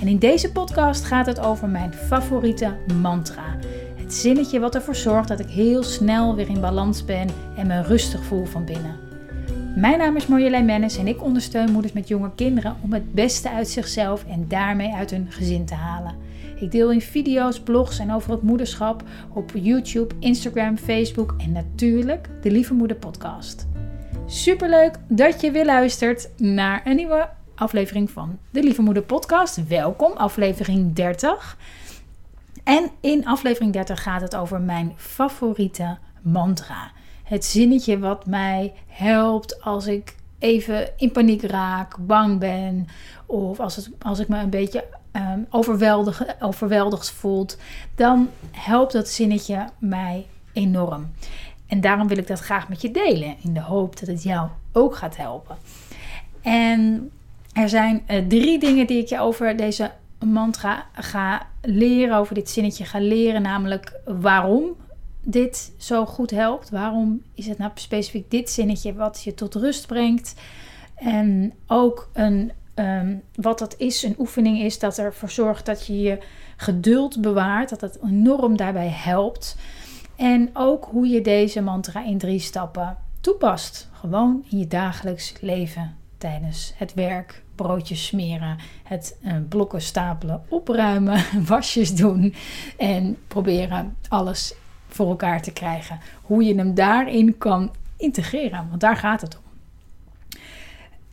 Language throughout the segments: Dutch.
En in deze podcast gaat het over mijn favoriete mantra. Het zinnetje wat ervoor zorgt dat ik heel snel weer in balans ben en me rustig voel van binnen. Mijn naam is Marjolein Mennis en ik ondersteun moeders met jonge kinderen om het beste uit zichzelf en daarmee uit hun gezin te halen. Ik deel in video's, blogs en over het moederschap op YouTube, Instagram, Facebook en natuurlijk de Lieve Moeder podcast. Superleuk dat je weer luistert naar een nieuwe aflevering van de Lieve Moeder podcast. Welkom, aflevering 30. En in aflevering 30 gaat het over mijn favoriete mantra. Het zinnetje wat mij helpt als ik even in paniek raak, bang ben. Of als, het, als ik me een beetje um, overweldig, overweldigd voelt. Dan helpt dat zinnetje mij enorm. En daarom wil ik dat graag met je delen. In de hoop dat het jou ook gaat helpen. En er zijn uh, drie dingen die ik je over deze mantra ga leren. Over dit zinnetje ga leren. Namelijk waarom dit zo goed helpt. Waarom is het nou specifiek dit zinnetje wat je tot rust brengt? En ook een, um, wat dat is, een oefening is dat ervoor zorgt dat je je geduld bewaart. Dat het enorm daarbij helpt. En ook hoe je deze mantra in drie stappen toepast. Gewoon in je dagelijks leven tijdens het werk, broodjes smeren, het uh, blokken stapelen, opruimen, wasjes doen en proberen alles voor elkaar te krijgen. Hoe je hem daarin kan integreren, want daar gaat het om.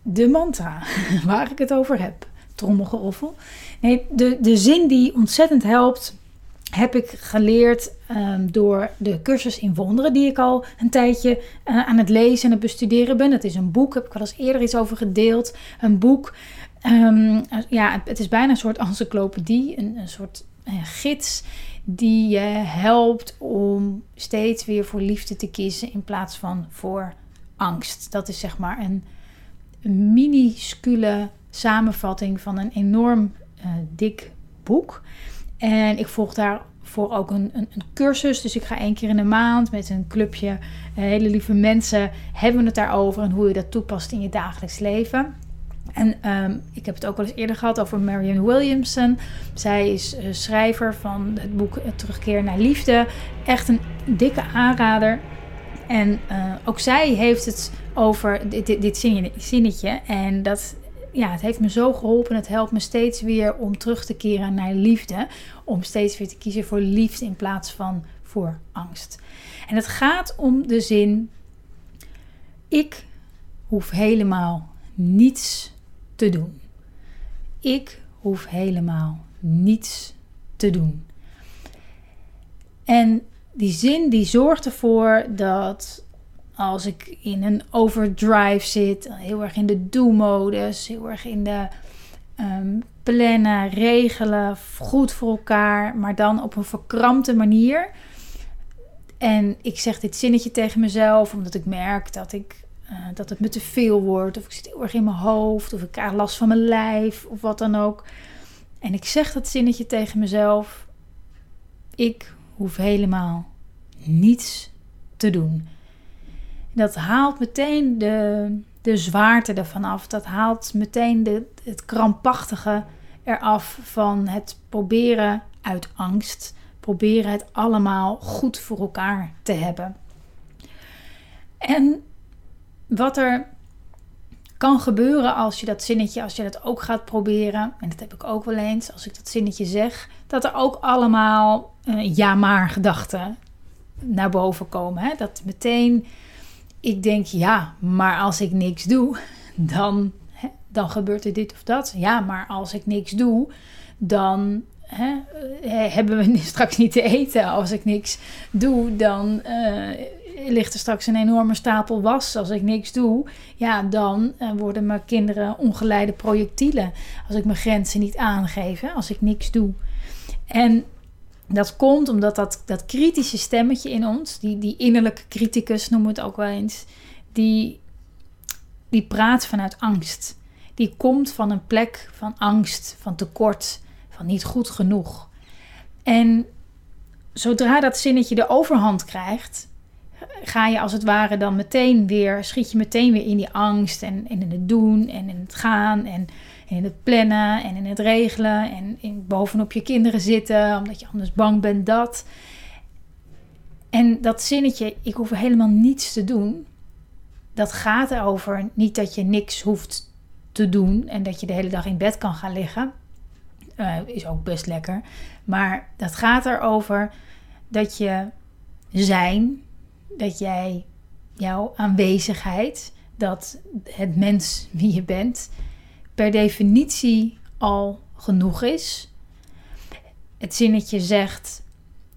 De mantra waar ik het over heb, trommelgeroffel. Nee, de, de zin die ontzettend helpt, heb ik geleerd um, door de cursus in wonderen die ik al een tijdje uh, aan het lezen en het bestuderen ben. Het is een boek, heb ik al eens eerder iets over gedeeld. Een boek, um, ja, het is bijna een soort encyclopedie, een, soort uh, gids die je helpt om steeds weer voor liefde te kiezen in plaats van voor angst. Dat is zeg maar een, minuscule samenvatting van een enorm uh, dik boek. En ik volg daarvoor ook een, een, een, cursus. Dus ik ga één keer in de maand met een clubje uh, hele lieve mensen. Hebben we het daarover en hoe je dat toepast in je dagelijks leven. En um, ik heb het ook wel eens eerder gehad over Marianne Williamson. Zij is uh, schrijver van het boek Terugkeer naar Liefde. Echt een dikke aanrader. En ook zij heeft het over dit, dit, dit zinnetje. En dat, ja, het heeft me zo geholpen. Het helpt me steeds weer om terug te keren naar liefde. Om steeds weer te kiezen voor liefde in plaats van voor angst. En het gaat om de zin: ik hoef helemaal niets te doen. Ik hoef helemaal niets te doen. En die zin die zorgt ervoor dat als ik in een overdrive zit, heel erg in de do-modus, heel erg in de um, plannen, regelen, goed voor elkaar, maar dan op een verkrampte manier. En ik zeg dit zinnetje tegen mezelf, omdat ik merk dat ik uh, dat het me te veel wordt, of ik zit heel erg in mijn hoofd, of ik krijg last van mijn lijf, of wat dan ook. En ik zeg dat zinnetje tegen mezelf: ik hoef helemaal niets te doen. Dat haalt meteen de, de zwaarte ervan af. Dat haalt meteen de, het krampachtige eraf van het proberen uit angst. Proberen het allemaal goed voor elkaar te hebben. En wat er kan gebeuren als je dat zinnetje, als je dat ook gaat proberen, en dat heb ik ook wel eens, als ik dat zinnetje zeg, dat er ook allemaal uh, ja maar gedachten naar boven komen. Hè? Dat meteen ik denk, ja, maar als ik niks doe, dan, hè, dan gebeurt er dit of dat. Ja, maar als ik niks doe, dan hè, eh, hebben we straks niet te eten. Als ik niks doe, dan uh, ligt er straks een enorme stapel was. Als ik niks doe, ja, dan uh, worden mijn kinderen ongeleide projectielen. Als ik mijn grenzen niet aangeef, als ik niks doe. En Dat komt omdat dat, dat kritische stemmetje in ons, die, die innerlijke criticus noemen we het ook wel eens, die, die praat vanuit angst. Die komt van een plek van angst, van tekort, van niet goed genoeg. En zodra dat zinnetje de overhand krijgt, ga je als het ware dan meteen weer, schiet je meteen weer in die angst en, en in het doen en in het gaan en, en in het plannen en in het regelen en in, bovenop je kinderen zitten omdat je anders bang bent dat. En dat zinnetje, ik hoef helemaal niets te doen, dat gaat erover niet dat je niks hoeft te doen en dat je de hele dag in bed kan gaan liggen. Uh, is ook best lekker. Maar dat gaat erover dat je zijn, dat jij jouw aanwezigheid, dat het mens wie je bent, per definitie al genoeg is. Het zinnetje zegt,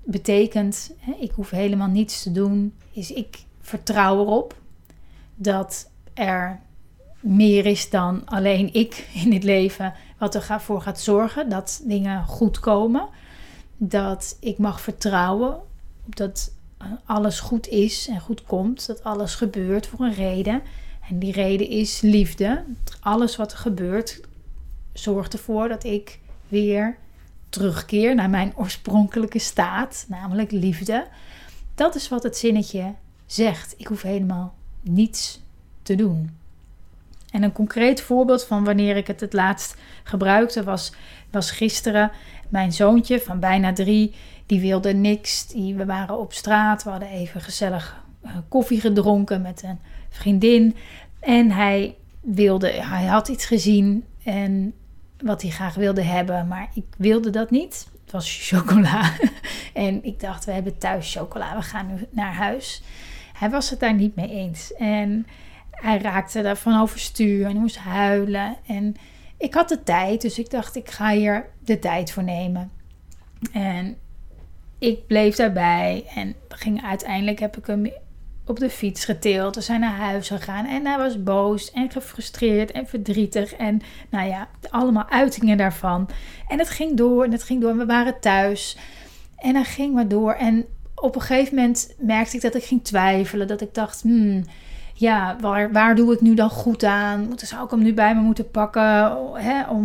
betekent, hè, ik hoef helemaal niets te doen, is ik vertrouw erop dat er meer is dan alleen ik in het leven wat ervoor gaat zorgen dat dingen goed komen. Dat ik mag vertrouwen dat alles goed is en goed komt. Dat alles gebeurt voor een reden. En die reden is liefde. Alles wat er gebeurt zorgt ervoor dat ik weer terugkeer naar mijn oorspronkelijke staat, namelijk liefde. Dat is wat het zinnetje zegt. Ik hoef helemaal niets te doen. En een concreet voorbeeld van wanneer ik het het laatst gebruikte was, was gisteren. Mijn zoontje van bijna drie, die wilde niks. Die, we waren op straat, we hadden even gezellig uh, koffie gedronken met een vriendin. En hij wilde, hij had iets gezien en wat hij graag wilde hebben, maar ik wilde dat niet. Het was chocola. en ik dacht, we hebben thuis chocola, we gaan nu naar huis. Hij was het daar niet mee eens. En hij raakte daarvan overstuur en moest huilen. En ik had de tijd, dus ik dacht, ik ga hier de tijd voor nemen. En ik bleef daarbij en ging, uiteindelijk heb ik hem op de fiets getild. We zijn naar huis gegaan en hij was boos en gefrustreerd en verdrietig. En nou ja, allemaal uitingen daarvan. En het ging door en het ging door en we waren thuis. En hij ging maar door. En op een gegeven moment merkte ik dat ik ging twijfelen. Dat ik dacht, hmm, ja, waar, waar doe ik nu dan goed aan? Zou ik hem nu bij me moeten pakken?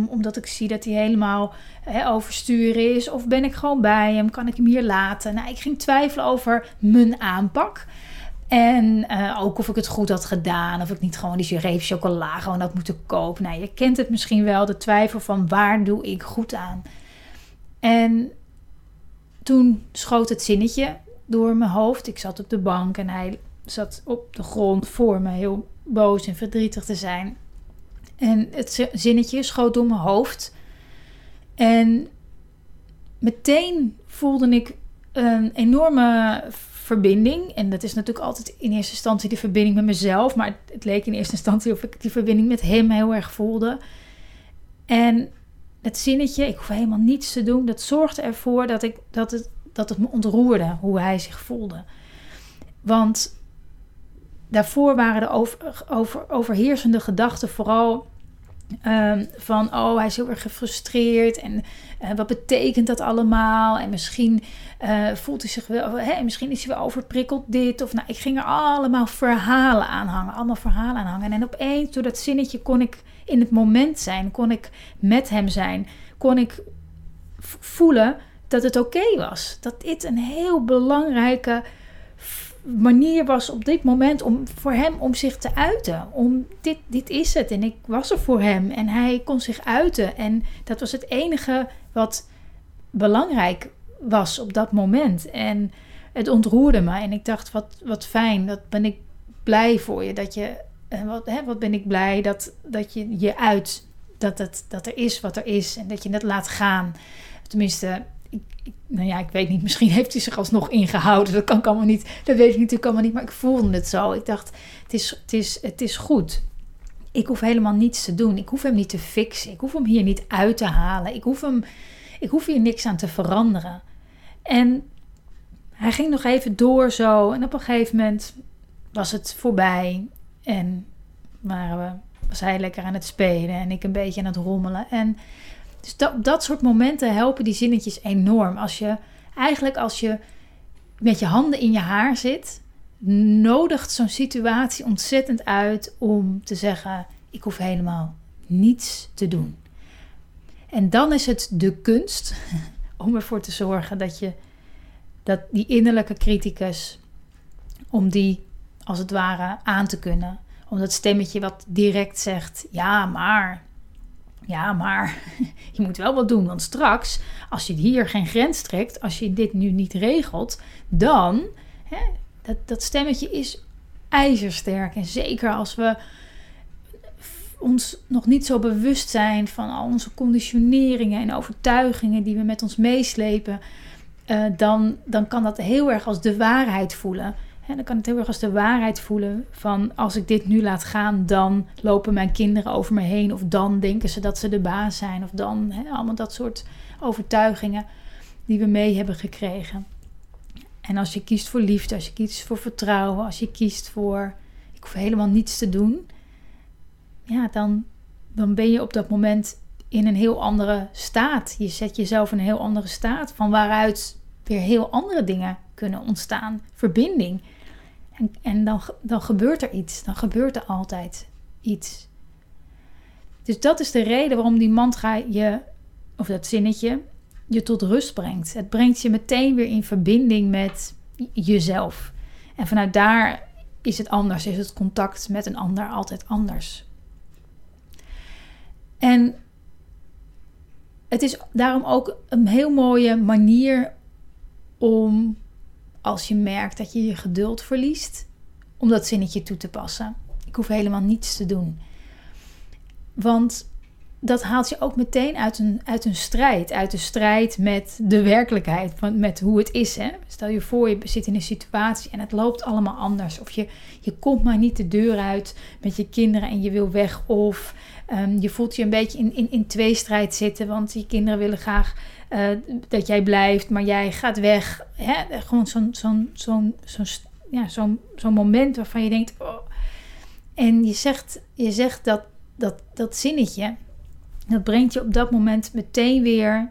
Omdat ik zie dat hij helemaal overstuur is. Of ben ik gewoon bij hem? Kan ik hem hier laten? Nou, ik ging twijfelen over mijn aanpak. En uh, ook of ik het goed had gedaan. Of ik niet gewoon die reep chocola gewoon had moeten kopen. Nou, je kent het misschien wel. De twijfel van waar doe ik goed aan? En toen schoot het zinnetje door mijn hoofd. Ik zat op de bank en hij zat op de grond voor me heel boos en verdrietig te zijn. En het zinnetje schoot door mijn hoofd. En meteen voelde ik een enorme verbinding. En dat is natuurlijk altijd in eerste instantie de verbinding met mezelf. Maar het leek in eerste instantie of ik die verbinding met hem heel erg voelde. En het zinnetje, ik hoef helemaal niets te doen, dat zorgde ervoor dat, ik, dat, het, dat het me ontroerde hoe hij zich voelde. Want daarvoor waren de over, over, overheersende gedachten vooral um, van, oh, hij is heel erg gefrustreerd en uh, wat betekent dat allemaal? En misschien uh, voelt hij zich wel, misschien is hij wel overprikkeld dit of nou, ik ging er allemaal verhalen aan hangen, allemaal verhalen aan hangen. En opeens door dat zinnetje kon ik in het moment zijn, kon ik met hem zijn, kon ik voelen dat het oké was. Dat dit een heel belangrijke manier was op dit moment om voor hem om zich te uiten. Om dit, dit is het en ik was er voor hem en hij kon zich uiten. En dat was het enige wat belangrijk was op dat moment. En het ontroerde me en ik dacht, wat, wat fijn, dat ben ik blij voor je. Dat je, wat, hè, wat ben ik blij dat, dat je je uit, dat, het, dat er is wat er is en dat je het laat gaan. Tenminste, nou ja, ik weet niet, misschien heeft hij zich alsnog ingehouden. Dat kan ik allemaal niet. Dat weet ik natuurlijk allemaal niet. Maar ik voelde het zo. Ik dacht, het is, het is, het is goed. Ik hoef helemaal niets te doen. Ik hoef hem niet te fixen. Ik hoef hem hier niet uit te halen. Ik hoef, hem, ik hoef hier niks aan te veranderen. En hij ging nog even door zo. En op een gegeven moment was het voorbij. En waren we, was hij lekker aan het spelen. En ik een beetje aan het rommelen. En dus dat, dat soort momenten helpen die zinnetjes enorm. Als je Eigenlijk als je met je handen in je haar zit, nodigt zo'n situatie ontzettend uit om te zeggen: ik hoef helemaal niets te doen. En dan is het de kunst om ervoor te zorgen dat je dat die innerlijke criticus, om die als het ware aan te kunnen. Om dat stemmetje wat direct zegt: ja, maar. Ja, maar je moet wel wat doen. Want straks, als je hier geen grens trekt, als je dit nu niet regelt, dan. Hè, dat, dat stemmetje is ijzersterk. En zeker als we ons nog niet zo bewust zijn van al onze conditioneringen en overtuigingen die we met ons meeslepen, uh, dan, dan kan dat heel erg als de waarheid voelen. He, dan kan het heel erg als de waarheid voelen van als ik dit nu laat gaan, dan lopen mijn kinderen over me heen. Of dan denken ze dat ze de baas zijn. Of dan allemaal dat soort overtuigingen die we mee hebben gekregen. En als je kiest voor liefde, als je kiest voor vertrouwen, als je kiest voor ik hoef helemaal niets te doen, ja, dan, dan ben je op dat moment in een heel andere staat. Je zet jezelf in een heel andere staat van waaruit weer heel andere dingen kunnen ontstaan. Verbinding. En, en dan, dan gebeurt er iets. Dan gebeurt er altijd iets. Dus dat is de reden waarom die mantra je, of dat zinnetje, je tot rust brengt. Het brengt je meteen weer in verbinding met jezelf. En vanuit daar is het anders, is het contact met een ander altijd anders. En het is daarom ook een heel mooie manier om, als je merkt dat je je geduld verliest, om dat zinnetje toe te passen. Ik hoef helemaal niets te doen. Want dat haalt je ook meteen uit een, uit een strijd. Uit de strijd met de werkelijkheid, met hoe het is. Hè? Stel je voor, je zit in een situatie en het loopt allemaal anders. Of je, je komt maar niet de deur uit met je kinderen en je wil weg. Of ehm, je voelt je een beetje in, in, in tweestrijd zitten, want je kinderen willen graag uh, dat jij blijft, maar jij gaat weg. Hè? Gewoon zo'n zo'n zo'n zo'n ja, zo'n zo'n moment waarvan je denkt... Oh. En je zegt, je zegt dat, dat, dat zinnetje dat brengt je op dat moment meteen weer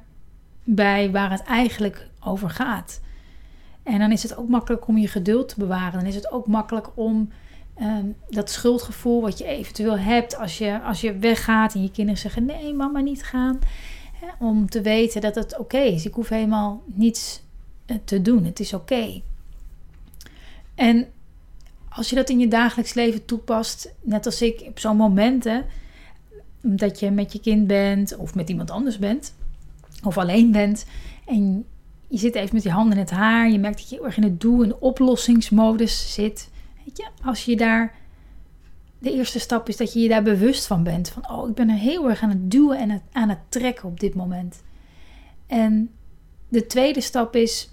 bij waar het eigenlijk over gaat. En dan is het ook makkelijk om je geduld te bewaren. Dan is het ook makkelijk om ehm, dat schuldgevoel wat je eventueel hebt als je, als je weggaat en je kinderen zeggen: Nee, mama, niet gaan. Om te weten dat het oké is. Ik hoef helemaal niets eh, te doen. Het is oké. En als je dat in je dagelijks leven toepast, net als ik op zo'n momenten dat je met je kind bent of met iemand anders bent of alleen bent en je zit even met je handen in het haar, je merkt dat je heel erg in het doel- en oplossingsmodus zit. Weet je, als je daar de eerste stap is dat je je daar bewust van bent van oh, ik ben er heel erg aan het duwen en aan het trekken op dit moment. En de tweede stap is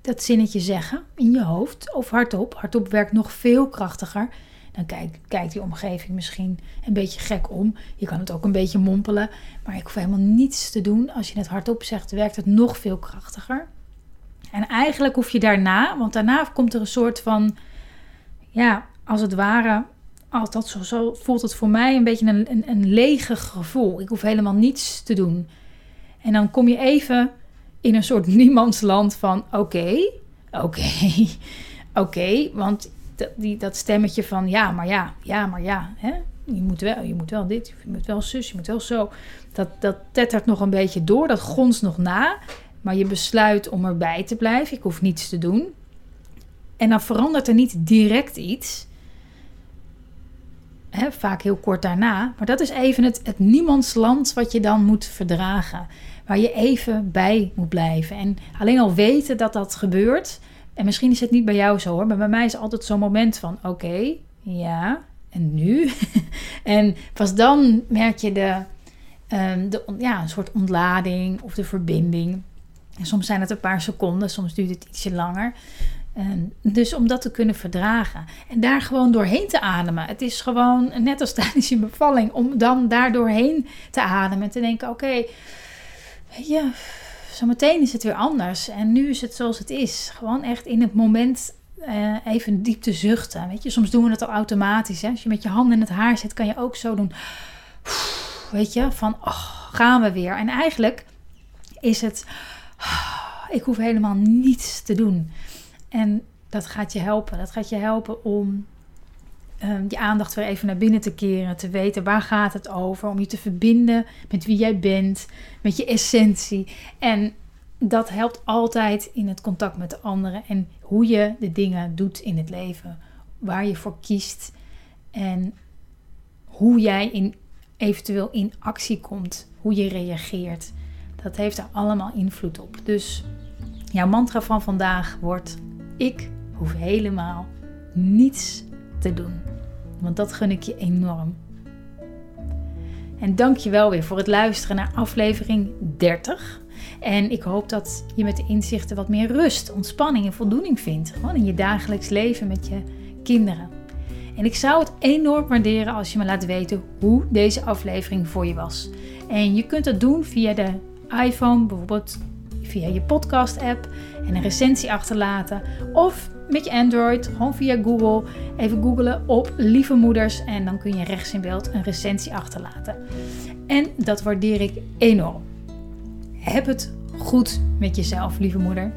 dat zinnetje zeggen in je hoofd of hardop. Hardop werkt nog veel krachtiger. Dan kijkt, kijkt die omgeving misschien een beetje gek om. Je kan het ook een beetje mompelen. Maar ik hoef helemaal niets te doen. Als je het hardop zegt, werkt het nog veel krachtiger. En eigenlijk hoef je daarna, want daarna komt er een soort van, ja, als het ware, altijd zo, zo voelt het voor mij een beetje een, een, een lege gevoel. Ik hoef helemaal niets te doen. En dan kom je even in een soort niemandsland van oké, oké, oké. Want dat, die, dat stemmetje van ja, maar ja, ja, maar ja. Hè? Je, moet wel, je moet wel dit, je moet wel zus, je moet wel zo. Dat, dat tettert nog een beetje door, dat gonst nog na. Maar je besluit om erbij te blijven. Ik hoef niets te doen. En dan verandert er niet direct iets. Vaak heel kort daarna. Maar dat is even het, het niemandsland wat je dan moet verdragen. Waar je even bij moet blijven. En alleen al weten dat dat gebeurt en misschien is het niet bij jou zo hoor, maar bij mij is altijd zo'n moment van: oké, ja, en nu? en pas dan merk je de, um, de, ja, een soort ontlading of de verbinding. En soms zijn het een paar seconden, soms duurt het ietsje langer. Um, dus om dat te kunnen verdragen en daar gewoon doorheen te ademen. Het is gewoon net als tijdens je bevalling, om dan daar doorheen te ademen en te denken: oké, weet je zometeen is het weer anders. En nu is het zoals het is. Gewoon echt in het moment uh, even diep te zuchten. Weet je, soms doen we het al automatisch. Hè? Als je met je handen in het haar zit, kan je ook zo doen. Weet je, van oh, gaan we weer. En eigenlijk is het ik hoef helemaal niets te doen. En dat gaat je helpen. Dat gaat je helpen om um, je aandacht weer even naar binnen te keren. Te weten waar gaat het over. Om je te verbinden met wie jij bent. Met je essentie. En dat helpt altijd in het contact met de anderen. En hoe je de dingen doet in het leven. Waar je voor kiest. En hoe jij in, eventueel in actie komt. Hoe je reageert. Dat heeft er allemaal invloed op. Dus jouw mantra van vandaag wordt: Ik hoef helemaal niets te doen. Want dat gun ik je enorm. En dank je wel weer voor het luisteren naar aflevering 30. En ik hoop dat je met de inzichten wat meer rust, ontspanning en voldoening vindt. Gewoon in je dagelijks leven met je kinderen. En ik zou het enorm waarderen als je me laat weten hoe deze aflevering voor je was. En je kunt dat doen via de iPhone, bijvoorbeeld via je podcast-app en een recensie achterlaten. Of met je Android, gewoon via Google, even googlen op Lieve Moeders en dan kun je rechts in beeld een recensie achterlaten. En dat waardeer ik enorm. Heb het goed met jezelf, lieve moeder.